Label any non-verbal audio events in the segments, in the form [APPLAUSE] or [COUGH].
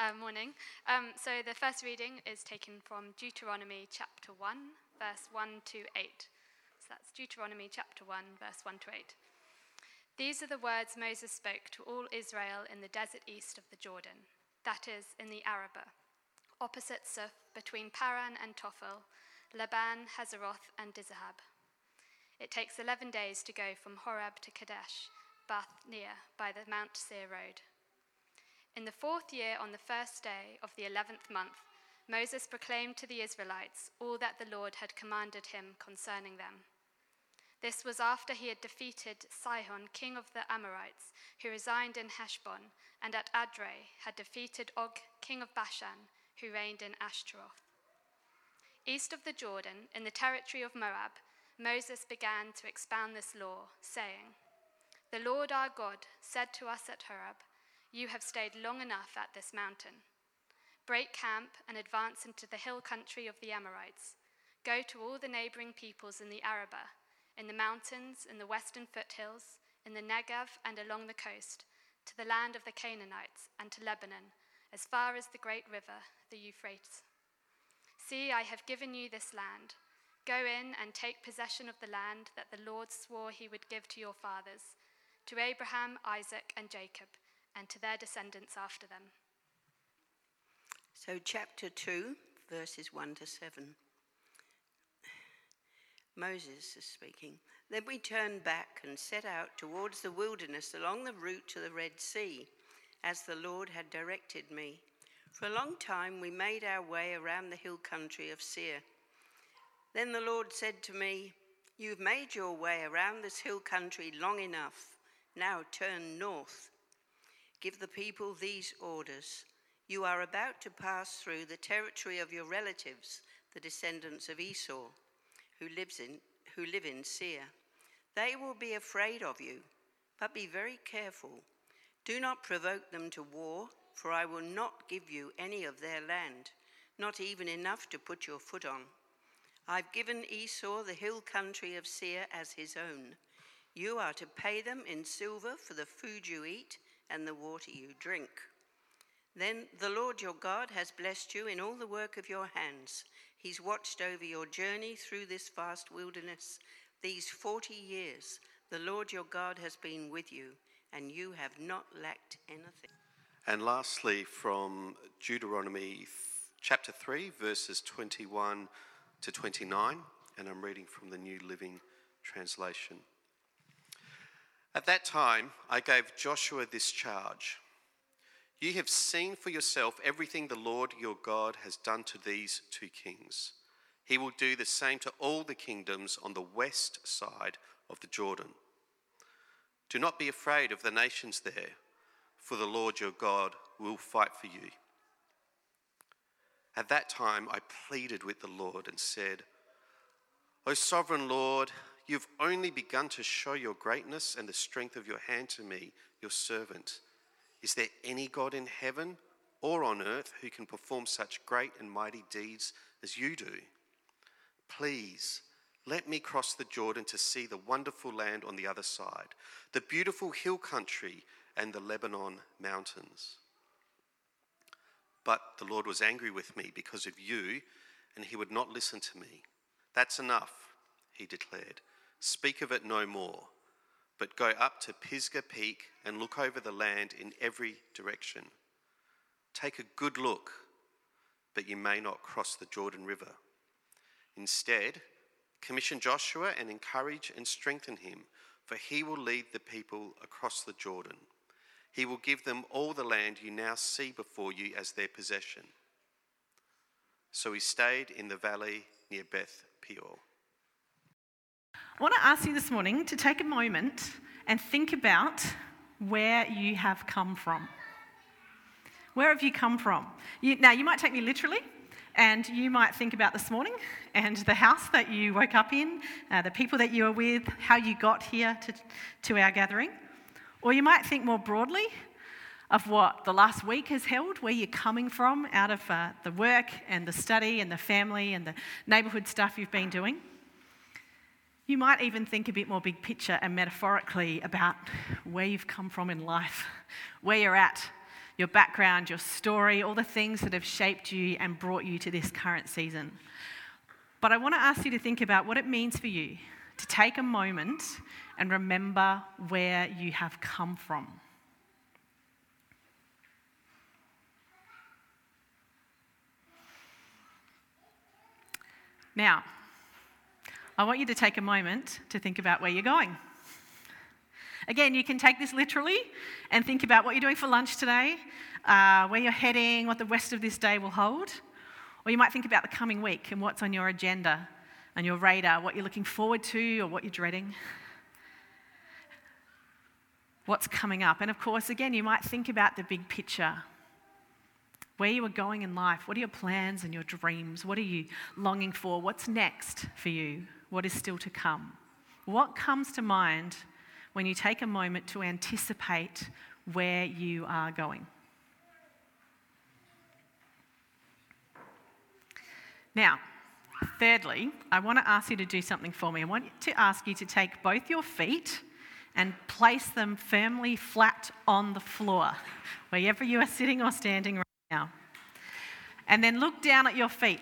Uh, morning. Um, so the first reading is taken from Deuteronomy chapter 1, verse 1 to 8. So that's Deuteronomy chapter 1, verse 1 to 8. These are the words Moses spoke to all Israel in the desert east of the Jordan, that is, in the Arabah, opposite Suph, between Paran and Tophel, Laban, Hazeroth, and Dizahab. It takes 11 days to go from Horeb to Kadesh, Bath near, by the Mount Seir road. In the fourth year, on the first day of the eleventh month, Moses proclaimed to the Israelites all that the Lord had commanded him concerning them. This was after he had defeated Sihon, king of the Amorites, who resigned in Heshbon, and at Edrei had defeated Og, king of Bashan, who reigned in Ashtaroth. East of the Jordan, in the territory of Moab, Moses began to expound this law, saying, The Lord our God said to us at Horeb, you have stayed long enough at this mountain. Break camp and advance into the hill country of the Amorites. Go to all the neighboring peoples in the Arabah, in the mountains, in the western foothills, in the Negev and along the coast, to the land of the Canaanites and to Lebanon, as far as the great river, the Euphrates. See, I have given you this land. Go in and take possession of the land that the Lord swore he would give to your fathers, to Abraham, Isaac, and Jacob and to their descendants after them. So, chapter 2, verses 1 to 7. Moses is speaking. Then we turned back and set out towards the wilderness along the route to the Red Sea, as the Lord had directed me. For a long time we made our way around the hill country of Seir. Then the Lord said to me, You've made your way around this hill country long enough. Now turn north Give the people these orders. You are about to pass through the territory of your relatives, the descendants of Esau, who, lives in, who live in Seir. They will be afraid of you, but be very careful. Do not provoke them to war, for I will not give you any of their land, not even enough to put your foot on. I've given Esau the hill country of Seir as his own. You are to pay them in silver for the food you eat and the water you drink. Then the Lord your God has blessed you in all the work of your hands. He's watched over your journey through this vast wilderness. These 40 years, the Lord your God has been with you, and you have not lacked anything. And lastly, from Deuteronomy chapter 3, verses 21 to 29, and I'm reading from the New Living Translation. At that time, I gave Joshua this charge You have seen for yourself everything the Lord your God has done to these two kings. He will do the same to all the kingdoms on the west side of the Jordan. Do not be afraid of the nations there, for the Lord your God will fight for you. At that time, I pleaded with the Lord and said, O sovereign Lord, You've only begun to show your greatness and the strength of your hand to me, your servant. Is there any God in heaven or on earth who can perform such great and mighty deeds as you do? Please, let me cross the Jordan to see the wonderful land on the other side, the beautiful hill country and the Lebanon mountains. But the Lord was angry with me because of you, and he would not listen to me. That's enough, he declared. Speak of it no more, but go up to Pisgah Peak and look over the land in every direction. Take a good look, but you may not cross the Jordan River. Instead, commission Joshua and encourage and strengthen him, for he will lead the people across the Jordan. He will give them all the land you now see before you as their possession. So he stayed in the valley near Beth Peor. I want to ask you this morning to take a moment and think about where you have come from. Where have you come from? You, now, you might take me literally, and you might think about this morning and the house that you woke up in, uh, the people that you were with, how you got here to, to our gathering. Or you might think more broadly of what the last week has held, where you're coming from out of uh, the work and the study and the family and the neighbourhood stuff you've been doing. You might even think a bit more big picture and metaphorically about where you've come from in life, [LAUGHS] where you're at, your background, your story, all the things that have shaped you and brought you to this current season. But I want to ask you to think about what it means for you to take a moment and remember where you have come from. Now, I want you to take a moment to think about where you're going. Again, you can take this literally and think about what you're doing for lunch today, uh, where you're heading, what the rest of this day will hold. Or you might think about the coming week and what's on your agenda and your radar, what you're looking forward to or what you're dreading. What's coming up. And of course, again, you might think about the big picture where you are going in life. What are your plans and your dreams? What are you longing for? What's next for you? What is still to come? What comes to mind when you take a moment to anticipate where you are going? Now, thirdly, I want to ask you to do something for me. I want to ask you to take both your feet and place them firmly flat on the floor, wherever you are sitting or standing right now. And then look down at your feet,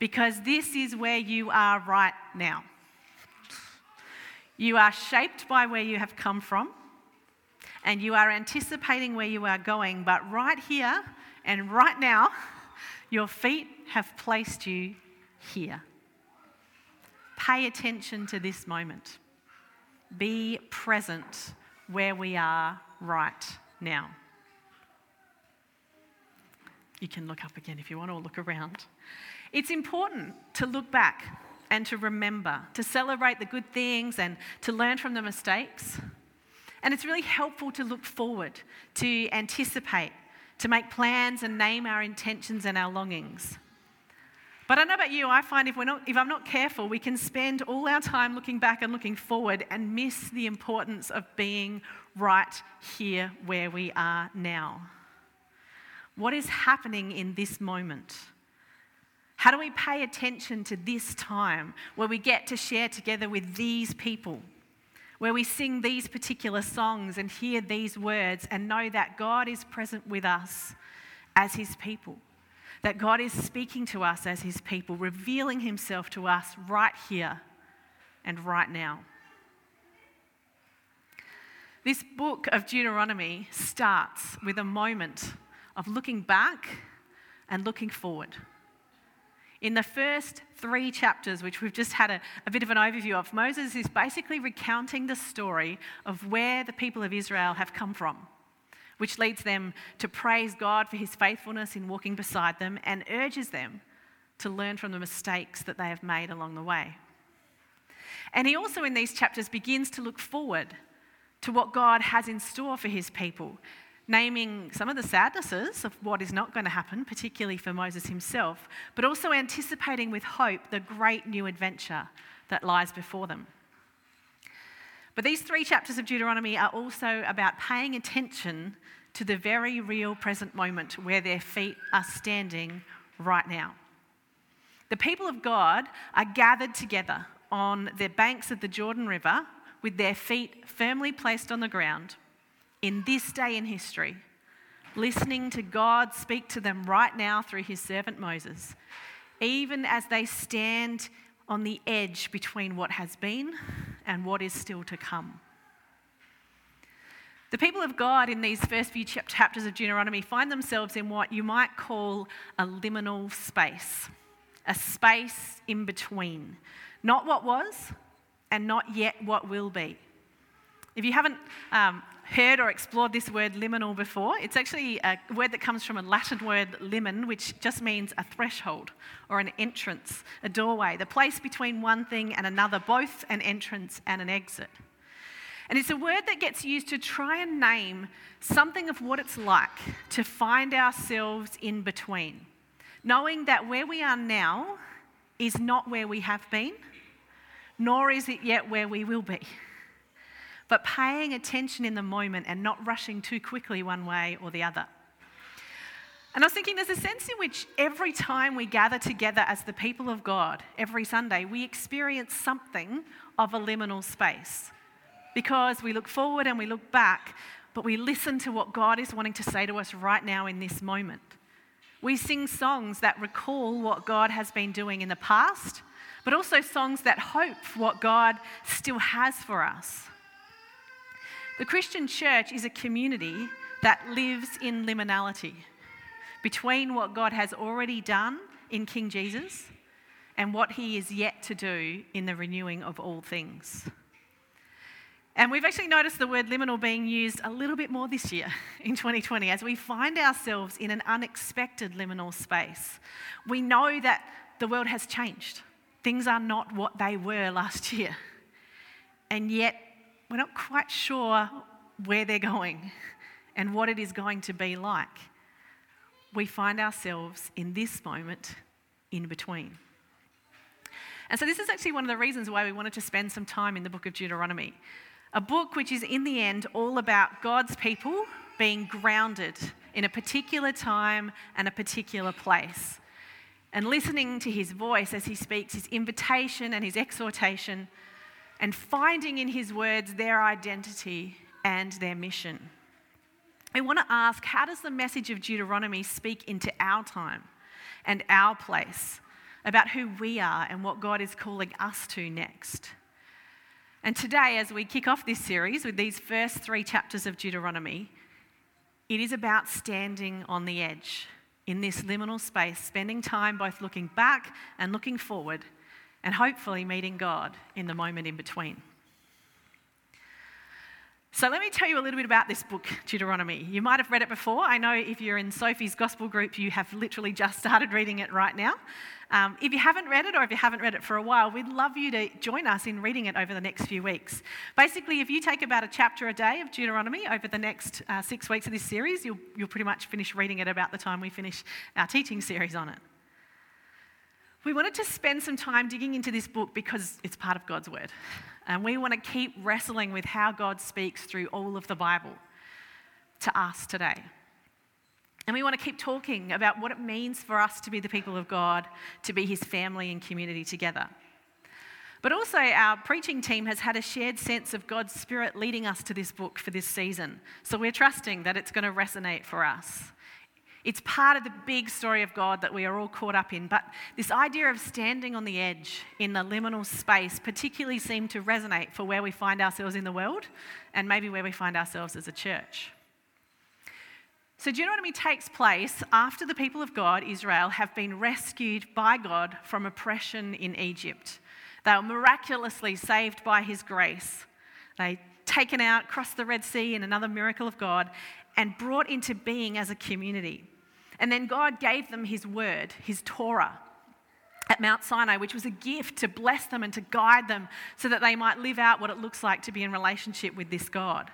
because this is where you are right now. You are shaped by where you have come from, and you are anticipating where you are going, but right here and right now, your feet have placed you here. Pay attention to this moment. Be present where we are right now. You can look up again if you want, or look around. It's important to look back and to remember, to celebrate the good things and to learn from the mistakes. And it's really helpful to look forward, to anticipate, to make plans and name our intentions and our longings. But I know about you, I find if, we're not, if I'm not careful, we can spend all our time looking back and looking forward and miss the importance of being right here where we are now. What is happening in this moment? How do we pay attention to this time where we get to share together with these people, where we sing these particular songs and hear these words and know that God is present with us as His people? that God is speaking to us as His people, revealing Himself to us right here and right now. This book of Deuteronomy starts with a moment of looking back and looking forward. In the first three chapters, which we've just had a, a, bit of an overview of, Moses is basically recounting the story of where the people of Israel have come from which leads them to praise God for his faithfulness in walking beside them and urges them to learn from the mistakes that they have made along the way. And he also, in these chapters, begins to look forward to what God has in store for his people, naming some of the sadnesses of what is not going to happen, particularly for Moses himself, but also anticipating with hope the great new adventure that lies before them. But these three chapters of Deuteronomy are also about paying attention to the very real present moment where their feet are standing right now. The people of God are gathered together on the banks of the Jordan River with their feet firmly placed on the ground in this day in history, listening to God speak to them right now through his servant Moses, even as they stand on the edge between what has been and what is still to come. The people of God in these first few chapters of Deuteronomy find themselves in what you might call a liminal space, a space in between. Not what was and not yet what will be. If you haven't um, heard or explored this word liminal before, it's actually a word that comes from a Latin word limen, which just means a threshold or an entrance, a doorway, the place between one thing and another, both an entrance and an exit. And it's a word that gets used to try and name something of what it's like to find ourselves in between, knowing that where we are now is not where we have been, nor is it yet where we will be but paying attention in the moment and not rushing too quickly one way or the other. And I was thinking there's a sense in which every time we gather together as the people of God, every Sunday, we experience something of a liminal space. Because we look forward and we look back, but we listen to what God is wanting to say to us right now in this moment. We sing songs that recall what God has been doing in the past, but also songs that hope for what God still has for us. The Christian church is a community that lives in liminality between what God has already done in King Jesus and what he is yet to do in the renewing of all things. And we've actually noticed the word liminal being used a little bit more this year [LAUGHS] in 2020 as we find ourselves in an unexpected liminal space. We know that the world has changed, things are not what they were last [LAUGHS] year. And yet, we're not quite sure where they're going and what it is going to be like. We find ourselves in this moment in between. And so, this is actually one of the reasons why we wanted to spend some time in the book of Deuteronomy. A book which is, in the end, all about God's people being grounded in a particular time and a particular place. And listening to his voice as he speaks, his invitation and his exhortation, and finding in his words their identity and their mission. I want to ask how does the message of Deuteronomy speak into our time and our place about who we are and what God is calling us to next? And today, as we kick off this series with these first three chapters of Deuteronomy, it is about standing on the edge in this liminal space, spending time both looking back and looking forward, and hopefully meeting God in the moment in between. So, let me tell you a little bit about this book, Deuteronomy. You might have read it before. I know if you're in Sophie's gospel group, you have literally just started reading it right now. Um, if you haven't read it, or if you haven't read it for a while, we'd love you to join us in reading it over the next few weeks. Basically, if you take about a chapter a day of Deuteronomy over the next uh, six weeks of this series, you'll, you'll pretty much finish reading it about the time we finish our teaching series on it. We wanted to spend some time digging into this book because it's part of God's Word. And we want to keep wrestling with how God speaks through all of the Bible to us today. And we want to keep talking about what it means for us to be the people of God, to be his family and community together. But also, our preaching team has had a shared sense of God's Spirit leading us to this book for this season. So we're trusting that it's going to resonate for us. It's part of the big story of God that we are all caught up in. But this idea of standing on the edge in the liminal space particularly seemed to resonate for where we find ourselves in the world and maybe where we find ourselves as a church. So, Deuteronomy takes place after the people of God, Israel, have been rescued by God from oppression in Egypt. They were miraculously saved by his grace. They taken out, crossed the Red Sea in another miracle of God, and brought into being as a community. And then God gave them his word, his Torah, at Mount Sinai, which was a gift to bless them and to guide them so that they might live out what it looks like to be in relationship with this God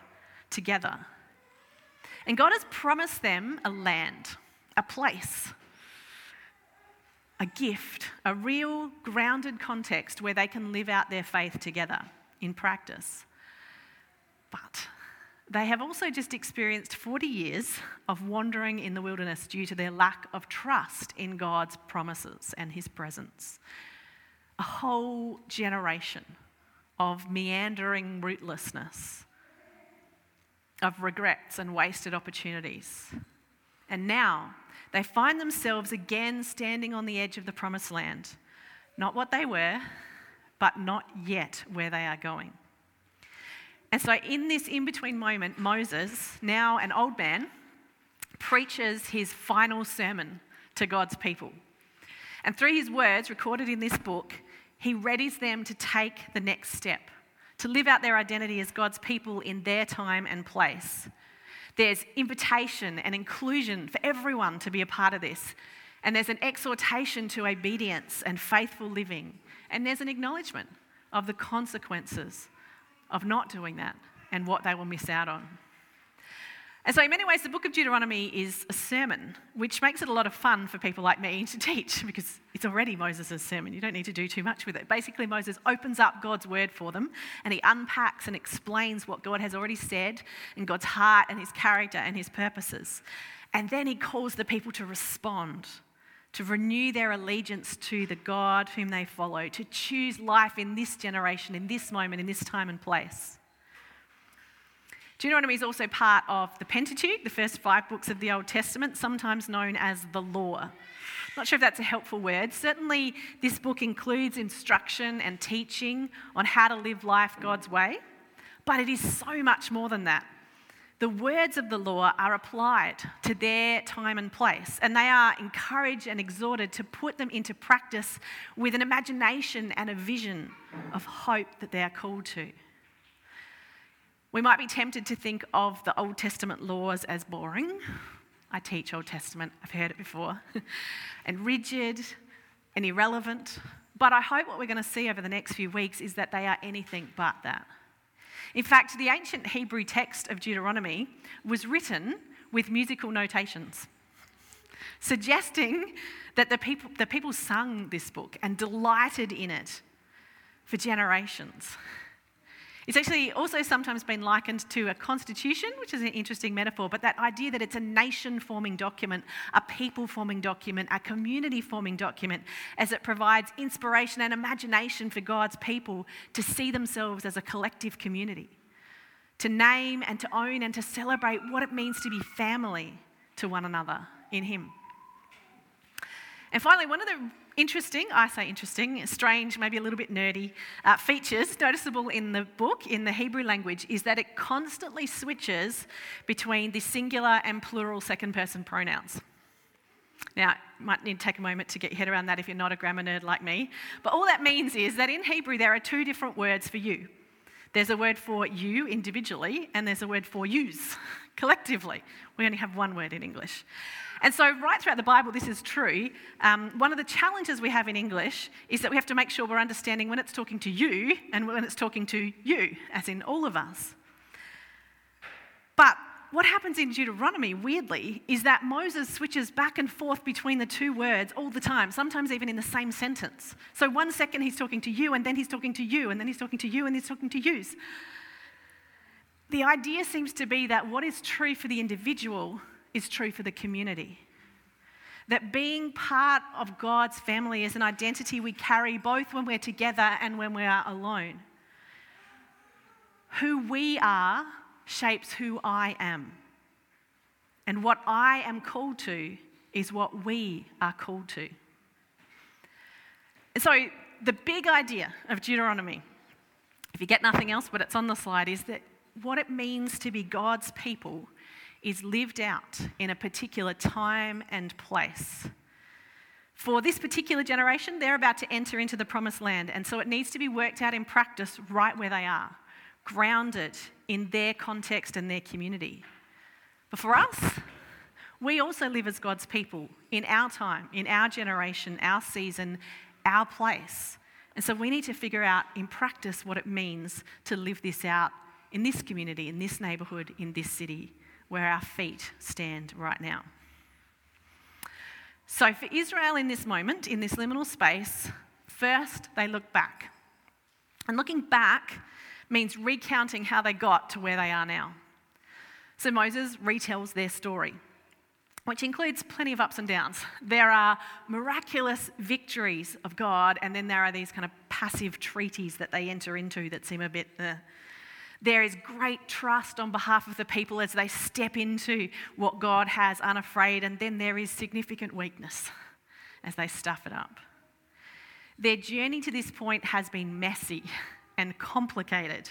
together. And God has promised them a land, a place, a gift, a real grounded context where they can live out their faith together in practice. But they have also just experienced 40 years of wandering in the wilderness due to their lack of trust in God's promises and His presence. A whole generation of meandering rootlessness, of regrets and wasted opportunities. And now they find themselves again standing on the edge of the promised land. Not what they were, but not yet where they are going. And so, in this in between moment, Moses, now an old man, preaches his final sermon to God's people. And through his words recorded in this book, he readies them to take the next step, to live out their identity as God's people in their time and place. There's invitation and inclusion for everyone to be a part of this. And there's an exhortation to obedience and faithful living. And there's an acknowledgement of the consequences of not doing that and what they will miss out on. And so, in many ways, the book of Deuteronomy is a sermon, which makes it a lot of fun for people like me to [LAUGHS] teach because it's already Moses' sermon. You don't need to do too much with it. Basically, Moses opens up God's word for them and he unpacks and explains what God has already said and God's heart and his character and his purposes. And then he calls the people to respond, to renew their allegiance to the God whom they follow, to choose life in this generation, in this moment, in this time and place. Deuteronomy is also part of the Pentateuch, the first five books of the Old Testament, sometimes known as the Law. Not sure if that's a helpful word. Certainly, this book includes instruction and teaching on how to live life God's way, but it is so much more than that. The words of the law are applied to their time and place, and they are encouraged and exhorted to put them into practice with an imagination and a vision of hope that they are called to. We might be tempted to think of the Old Testament laws as boring. I teach Old Testament, I've heard it before, [LAUGHS] and rigid and irrelevant. But I hope what we're going to see over the next few weeks is that they are anything but that. In fact, the ancient Hebrew text of Deuteronomy was written with musical notations, suggesting that the people, the people sung this book and delighted in it for generations. It's actually also sometimes been likened to a constitution, which is an interesting metaphor, but that idea that it's a nation forming document, a people forming document, a community forming document, as it provides inspiration and imagination for God's people to see themselves as a collective community, to name and to own and to celebrate what it means to be family to one another in Him. And finally, one of the interesting, I say interesting, strange, maybe a little bit nerdy uh, features noticeable in the book, in the Hebrew language, is that it constantly switches between the singular and plural second person pronouns. Now, might need to take a moment to get your head around that if you're not a grammar nerd like me. But all that means is that in Hebrew, there are two different words for you. There's a word for you individually, and there's a word for yous [LAUGHS] collectively. We only have one word in English. And so, right throughout the Bible, this is true. Um, one of the challenges we have in English is that we have to make sure we're understanding when it's talking to you and when it's talking to you, as in all of us. But what happens in Deuteronomy, weirdly, is that Moses switches back and forth between the two words all the time, sometimes even in the same sentence. So, one second he's talking to you, and then he's talking to you, and then he's talking to you, and he's talking to yous. The idea seems to be that what is true for the individual is true for the community. That being part of God's family is an identity we carry both when we're together and when we are alone. Who we are shapes who I am. And what I am called to is what we are called to. So, the big idea of Deuteronomy, if you get nothing else, but it's on the slide, is that what it means to be God's people is lived out in a particular time and place. For this particular generation, they're about to enter into the promised land, and so it needs to be worked out in practice right where they are, grounded in their context and their community. But for us, we also live as God's people in our time, in our generation, our season, our place. And so we need to figure out in practice what it means to live this out in this community, in this neighbourhood, in this city where our feet stand right now. So, for Israel in this moment, in this liminal space, first they look back. And looking back means recounting how they got to where they are now. So, Moses retells their story, which includes plenty of ups and downs. There are miraculous victories of God, and then there are these kind of passive treaties that they enter into that seem a bit. Uh, there is great trust on behalf of the people as they step into what God has unafraid, and then there is significant weakness as they stuff it up. Their journey to this point has been messy and complicated.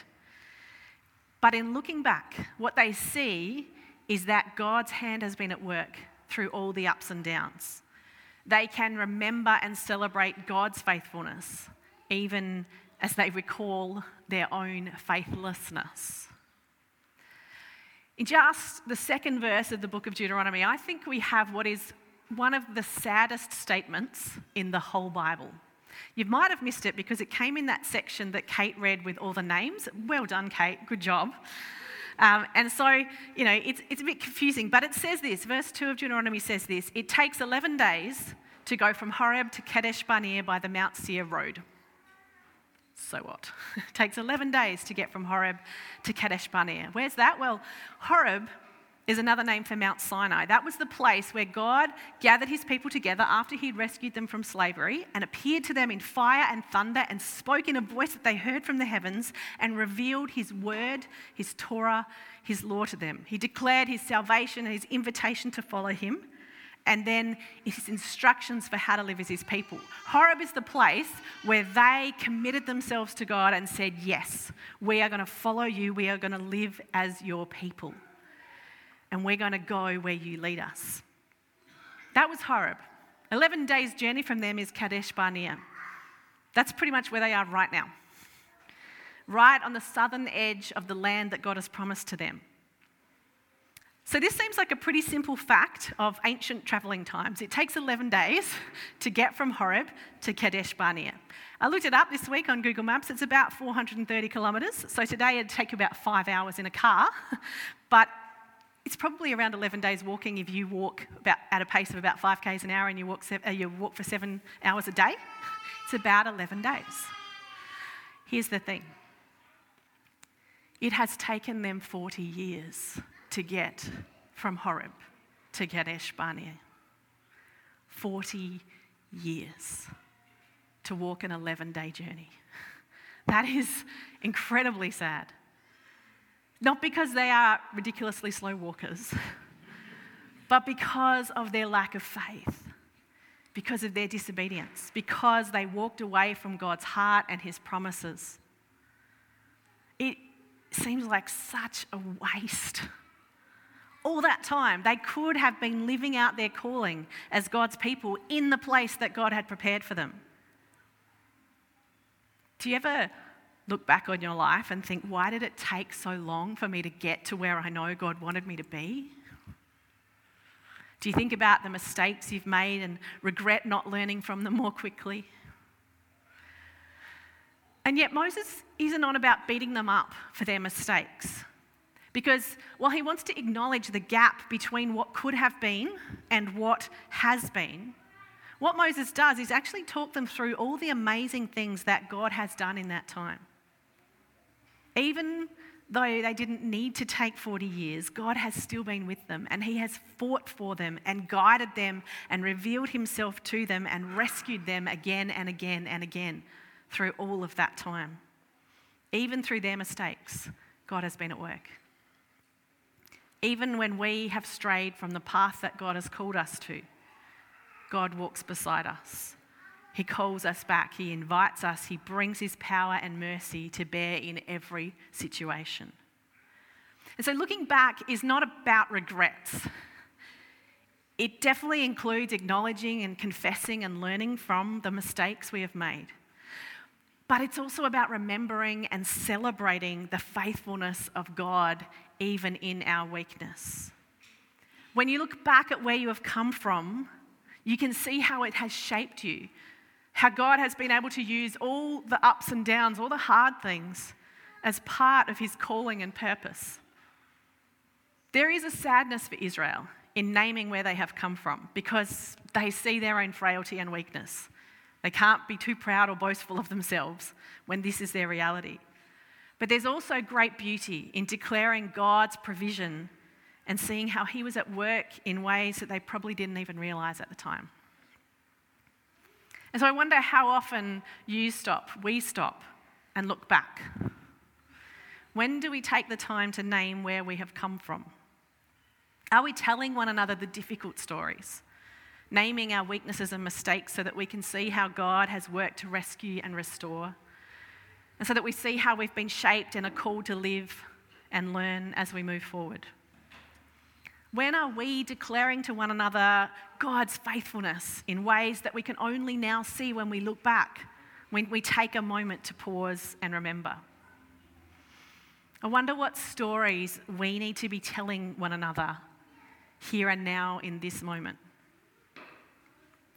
But in looking back, what they see is that God's hand has been at work through all the ups and downs. They can remember and celebrate God's faithfulness, even as they recall their own faithlessness. In just the second verse of the book of Deuteronomy, I think we have what is one of the saddest statements in the whole Bible. You might have missed it because it came in that section that Kate read with all the names. Well done, Kate, good job. Um, and so, you know, it's, it's a bit confusing, but it says this verse 2 of Deuteronomy says this it takes 11 days to go from Horeb to Kadesh Barnea by the Mount Seir road. So what? [LAUGHS] it takes 11 days to get from Horeb to Kadesh Barnea. Where's that? Well, Horeb is another name for Mount Sinai. That was the place where God gathered his people together after he'd rescued them from slavery and appeared to them in fire and thunder and spoke in a voice that they heard from the heavens and revealed his word, his Torah, his law to them. He declared his salvation and his invitation to follow him and then his instructions for how to live as his people. Horeb is the place where they committed themselves to God and said, Yes, we are going to follow you, we are going to live as your people, and we're going to go where you lead us. That was Horeb. 11 days' journey from them is Kadesh Barnea. That's pretty much where they are right now, right on the southern edge of the land that God has promised to them. So, this seems like a pretty simple fact of ancient travelling times. It takes 11 days to get from Horeb to Kadesh Barnea. I looked it up this week on Google Maps. It's about 430 kilometres. So, today it'd take you about five hours in a car, [LAUGHS] but it's probably around 11 days walking if you walk about, at a pace of about 5 k's an hour and you walk, uh, you walk for seven hours a day. It's about 11 days. Here's the thing it has taken them 40 years to get from Horeb to Kadesh Barnea. 40 years to walk an 11 day journey. [LAUGHS] That is incredibly sad. Not because they are ridiculously slow walkers, [LAUGHS] but because of their lack of faith, because of their disobedience, because they walked away from God's heart and his promises. It seems like such a waste all that time, they could have been living out their calling as God's people in the place that God had prepared for them. Do you ever look back on your life and think, why did it take so long for me to get to where I know God wanted me to be? Do you think about the mistakes you've made and regret not learning from them more quickly? And yet, Moses isn't on about beating them up for their mistakes. Because while he wants to acknowledge the gap between what could have been and what has been, what Moses does is actually talk them through all the amazing things that God has done in that time. Even though they didn't need to take 40 years, God has still been with them and He has fought for them and guided them and revealed Himself to them and rescued them again and again and again through all of that time. Even through their mistakes, God has been at work. Even when we have strayed from the path that God has called us to, God walks beside us. He calls us back. He invites us. He brings His power and mercy to bear in every situation. And so, looking back is not about regrets. It definitely includes acknowledging and confessing and learning from the mistakes we have made. But it's also about remembering and celebrating the faithfulness of God even in our weakness. When you look back at where you have come from, you can see how it has shaped you, how God has been able to use all the ups and downs, all the hard things, as part of his calling and purpose. There is a sadness for Israel in naming where they have come from because they see their own frailty and weakness. They can't be too proud or boastful of themselves when this is their reality. But there's also great beauty in declaring God's provision and seeing how He was at work in ways that they probably didn't even realize at the time. And so I wonder how often you stop, we stop, and look back. When do we take the time to name where we have come from? Are we telling one another the difficult stories? Naming our weaknesses and mistakes so that we can see how God has worked to rescue and restore? and so that we see how we've been shaped and are called to live and learn as we move forward. When are we declaring to one another God's faithfulness in ways that we can only now see when we look back, when we take a moment to pause and remember? I wonder what stories we need to be telling one another here and now in this moment.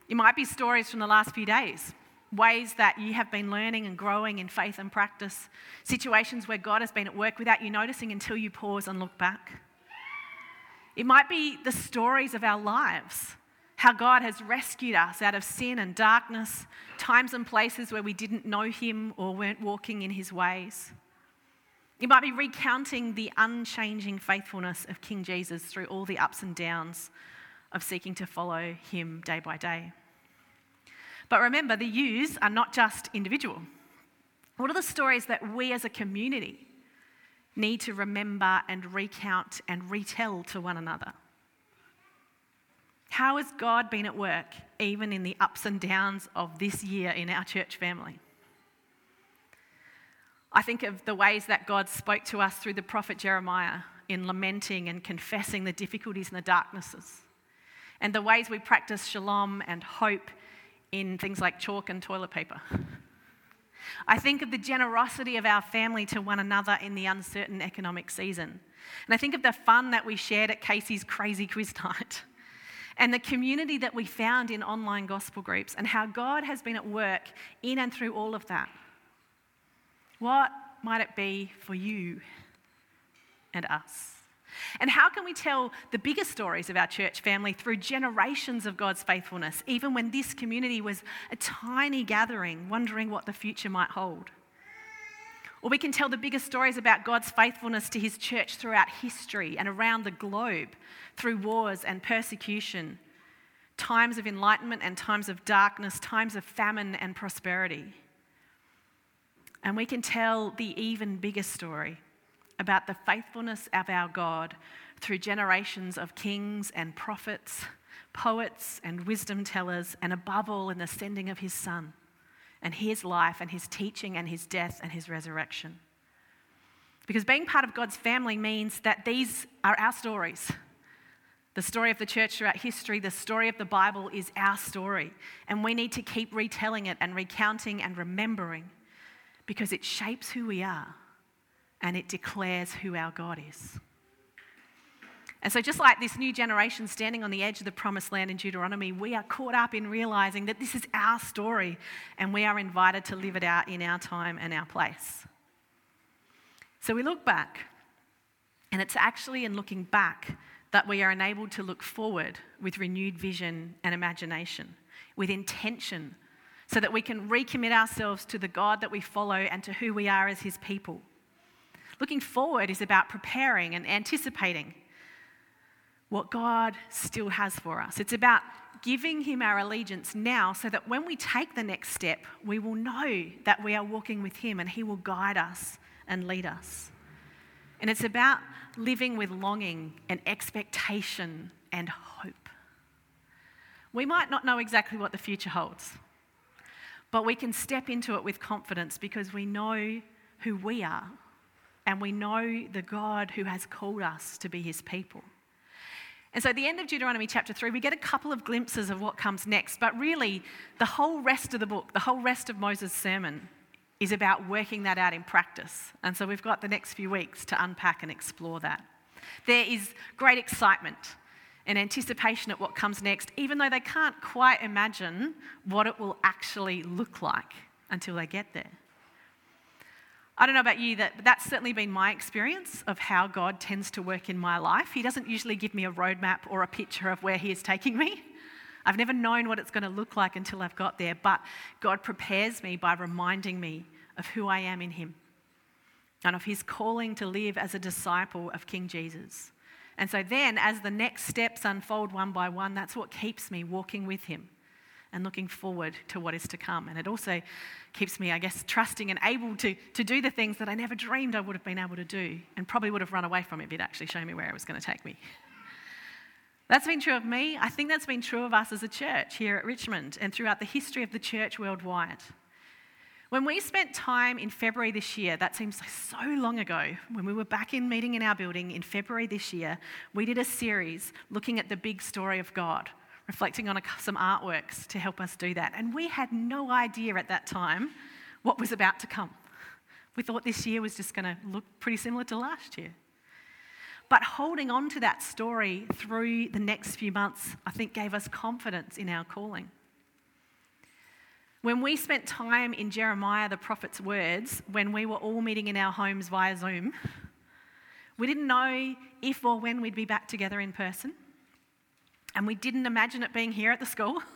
It might be stories from the last few days ways that you have been learning and growing in faith and practice, situations where God has been at work without you noticing until you pause and look back. It might be the stories of our lives, how God has rescued us out of sin and darkness, times and places where we didn't know Him or weren't walking in His ways. You might be recounting the unchanging faithfulness of King Jesus through all the ups and downs of seeking to follow him day by day. But remember, the yous are not just individual. What are the stories that we as a community need to remember and recount and retell to one another? How has God been at work, even in the ups and downs of this year in our church family? I think of the ways that God spoke to us through the prophet Jeremiah in lamenting and confessing the difficulties and the darknesses, and the ways we practice shalom and hope in things like chalk and toilet paper. I think of the generosity of our family to one another in the uncertain economic season. And I think of the fun that we shared at Casey's crazy quiz night [LAUGHS] and the community that we found in online gospel groups and how God has been at work in and through all of that. What might it be for you and us? And how can we tell the bigger stories of our church family through generations of God's faithfulness, even when this community was a tiny gathering, wondering what the future might hold? Or we can tell the bigger stories about God's faithfulness to his church throughout history and around the globe, through wars and persecution, times of enlightenment and times of darkness, times of famine and prosperity. And we can tell the even bigger story about the faithfulness of our God through generations of kings and prophets, poets and wisdom tellers, and above all, in the sending of his Son and his life and his teaching and his death and his resurrection. Because being part of God's family means that these are our stories. The story of the church throughout history, the story of the Bible is our story. And we need to keep retelling it and recounting and remembering because it shapes who we are and it declares who our God is. And so, just like this new generation standing on the edge of the promised land in Deuteronomy, we are caught up in realizing that this is our story and we are invited to live it out in our time and our place. So, we look back, and it's actually in looking back that we are enabled to look forward with renewed vision and imagination, with intention, so that we can recommit ourselves to the God that we follow and to who we are as His people. Looking forward is about preparing and anticipating what God still has for us. It's about giving Him our allegiance now so that when we take the next step, we will know that we are walking with Him and He will guide us and lead us. And it's about living with longing and expectation and hope. We might not know exactly what the future holds, but we can step into it with confidence because we know who we are and we know the God who has called us to be his people. And so, at the end of Deuteronomy chapter 3, we get a couple of glimpses of what comes next, but really, the whole rest of the book, the whole rest of Moses' sermon, is about working that out in practice. And so, we've got the next few weeks to unpack and explore that. There is great excitement and anticipation at what comes next, even though they can't quite imagine what it will actually look like until they get there. I don't know about you, that, but that's certainly been my experience of how God tends to work in my life. He doesn't usually give me a roadmap or a picture of where He is taking me. I've never known what it's going to look like until I've got there, but God prepares me by reminding me of who I am in Him and of His calling to live as a disciple of King Jesus. And so then, as the next steps unfold one by one, that's what keeps me walking with Him and looking forward to what is to come. And it also keeps me, I guess, trusting and able to, to do the things that I never dreamed I would have been able to do and probably would have run away from if it actually shown me where it was going to take me. That's been true of me. I think that's been true of us as a church here at Richmond and throughout the history of the church worldwide. When we spent time in February this year, that seems like so long ago, when we were back in meeting in our building in February this year, we did a series looking at the big story of God reflecting on a, some artworks to help us do that. And we had no idea at that time what was about to come. We thought this year was just going to look pretty similar to last year. But holding on to that story through the next few months, I think, gave us confidence in our calling. When we spent time in Jeremiah, the prophet's words, when we were all meeting in our homes via Zoom, we didn't know if or when we'd be back together in person. And we didn't imagine it being here at the school. [LAUGHS]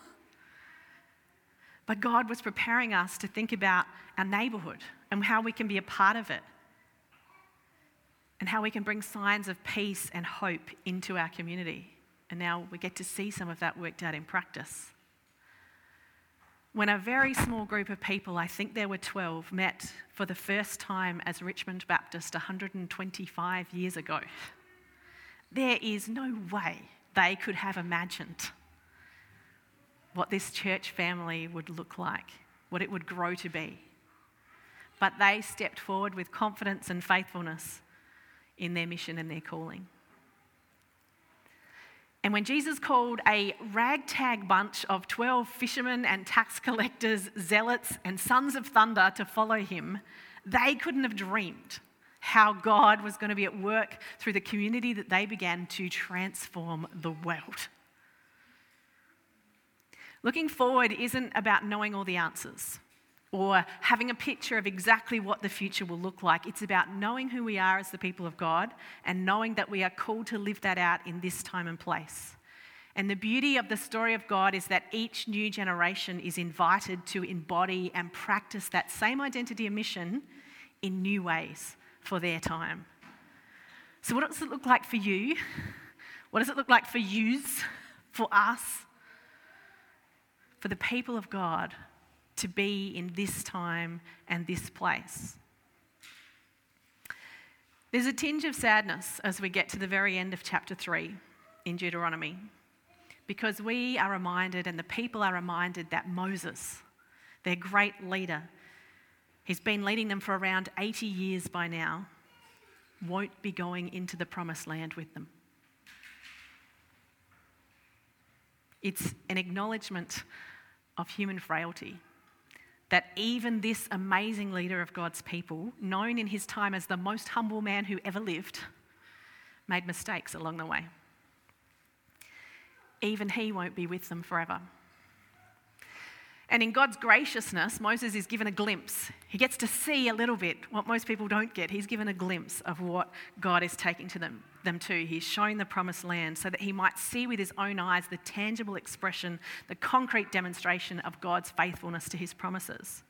But God was preparing us to think about our neighbourhood and how we can be a part of it. and how we can bring signs of peace and hope into our community. And now we get to see some of that worked out in practice. When a very small group of people, I think there were 12, met for the first time as Richmond Baptist 125 years ago, there is no way they could have imagined what this church family would look like, what it would grow to be. But they stepped forward with confidence and faithfulness in their mission and their calling. And when Jesus called a ragtag bunch of 12 fishermen and tax collectors, zealots, and sons of thunder to follow him, they couldn't have dreamed how God was going to be at work through the community that they began to transform the world. Looking forward isn't about knowing all the answers or having a picture of exactly what the future will look like. It's about knowing who we are as the people of God and knowing that we are called to live that out in this time and place. And the beauty of the story of God is that each new generation is invited to embody and practice that same identity and mission in new ways for their time. So, what does it look like for you? What does it look like for yous, for us, for the people of God to be in this time and this place. There's a tinge of sadness as we get to the very end of chapter 3 in Deuteronomy because we are reminded and the people are reminded that Moses, their great leader, he's been leading them for around 80 years by now, won't be going into the promised land with them. It's an acknowledgement of human frailty that even this amazing leader of God's people, known in his time as the most humble man who ever lived, made mistakes along the way. Even he won't be with them forever. And in God's graciousness, Moses is given a glimpse. He gets to see a little bit what most people don't get. He's given a glimpse of what God is taking to them, them to. He's shown the promised land so that he might see with his own eyes the tangible expression, the concrete demonstration of God's faithfulness to his promises.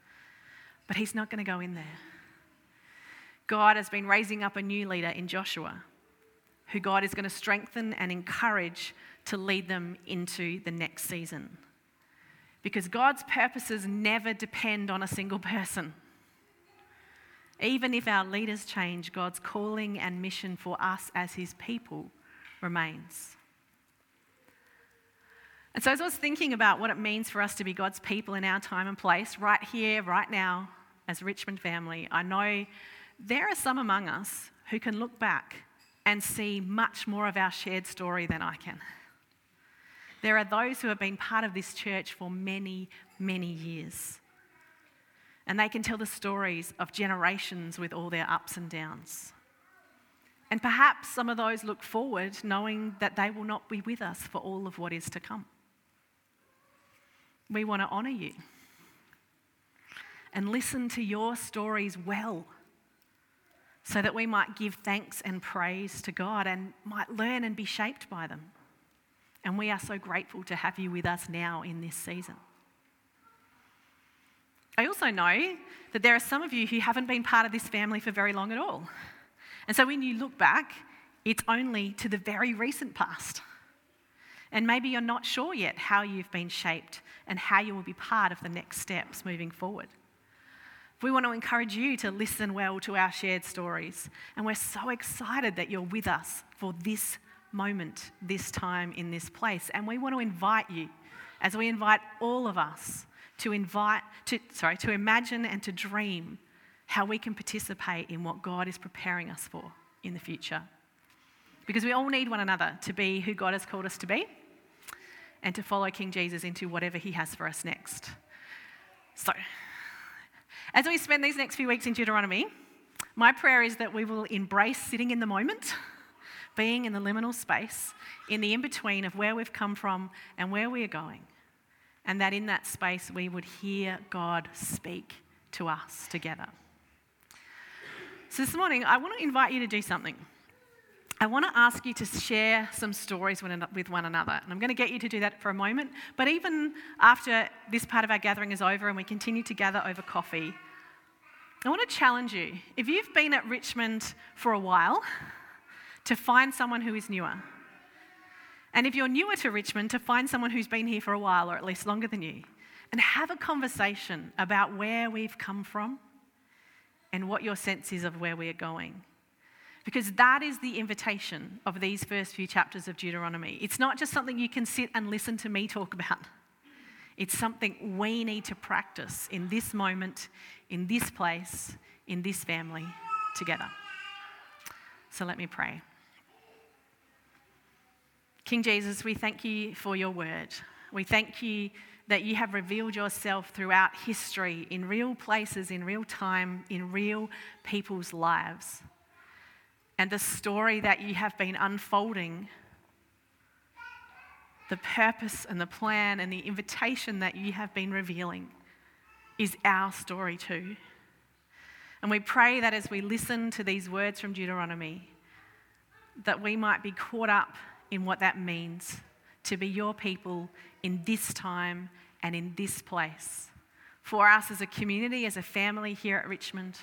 But he's not going to go in there. God has been raising up a new leader in Joshua, who God is going to strengthen and encourage to lead them into the next season. Because God's purposes never depend on a single person. Even if our leaders change, God's calling and mission for us as His people remains. And so, as I was thinking about what it means for us to be God's people in our time and place, right here, right now, as Richmond family, I know there are some among us who can look back and see much more of our shared story than I can. There are those who have been part of this church for many, many years. And they can tell the stories of generations with all their ups and downs. And perhaps some of those look forward knowing that they will not be with us for all of what is to come. We want to honour you and listen to your stories well so that we might give thanks and praise to God and might learn and be shaped by them. And we are so grateful to have you with us now in this season. I also know that there are some of you who haven't been part of this family for very long at all. And so when you look back, it's only to the very recent past. And maybe you're not sure yet how you've been shaped and how you will be part of the next steps moving forward. We want to encourage you to listen well to our shared stories. And we're so excited that you're with us for this moment, this time, in this place. And we want to invite you, as we invite all of us, to invite, to, sorry, to imagine and to dream how we can participate in what God is preparing us for in the future. Because we all need one another to be who God has called us to be and to follow King Jesus into whatever he has for us next. So, as we spend these next few weeks in Deuteronomy, my prayer is that we will embrace sitting in the moment being in the liminal space, in the in between of where we've come from and where we are going. And that in that space we would hear God speak to us together. So this morning, I want to invite you to do something. I want to ask you to share some stories with one another. And I'm going to get you to do that for a moment. But even after this part of our gathering is over and we continue to gather over coffee, I want to challenge you. If you've been at Richmond for a while, to find someone who is newer. And if you're newer to Richmond, to find someone who's been here for a while or at least longer than you. And have a conversation about where we've come from and what your sense is of where we are going. Because that is the invitation of these first few chapters of Deuteronomy. It's not just something you can sit and listen to me talk about, it's something we need to practice in this moment, in this place, in this family together. So let me pray. King Jesus, we thank you for your word. We thank you that you have revealed yourself throughout history in real places, in real time, in real people's lives. And the story that you have been unfolding, the purpose and the plan and the invitation that you have been revealing is our story too. And we pray that as we listen to these words from Deuteronomy, that we might be caught up in what that means to be your people in this time and in this place. For us as a community, as a family here at Richmond,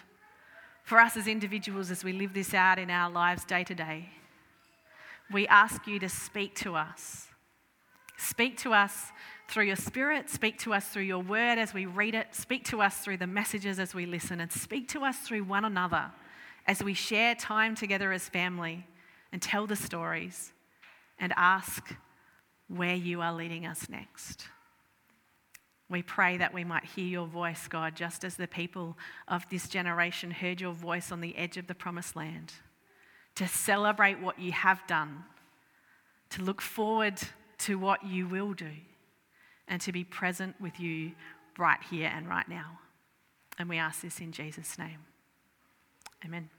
for us as individuals as we live this out in our lives day to day, we ask you to speak to us. Speak to us through your spirit, speak to us through your word as we read it, speak to us through the messages as we listen, and speak to us through one another as we share time together as family and tell the stories and ask where you are leading us next. We pray that we might hear your voice, God, just as the people of this generation heard your voice on the edge of the promised land, to celebrate what you have done, to look forward to what you will do, and to be present with you right here and right now. And we ask this in Jesus' name. Amen.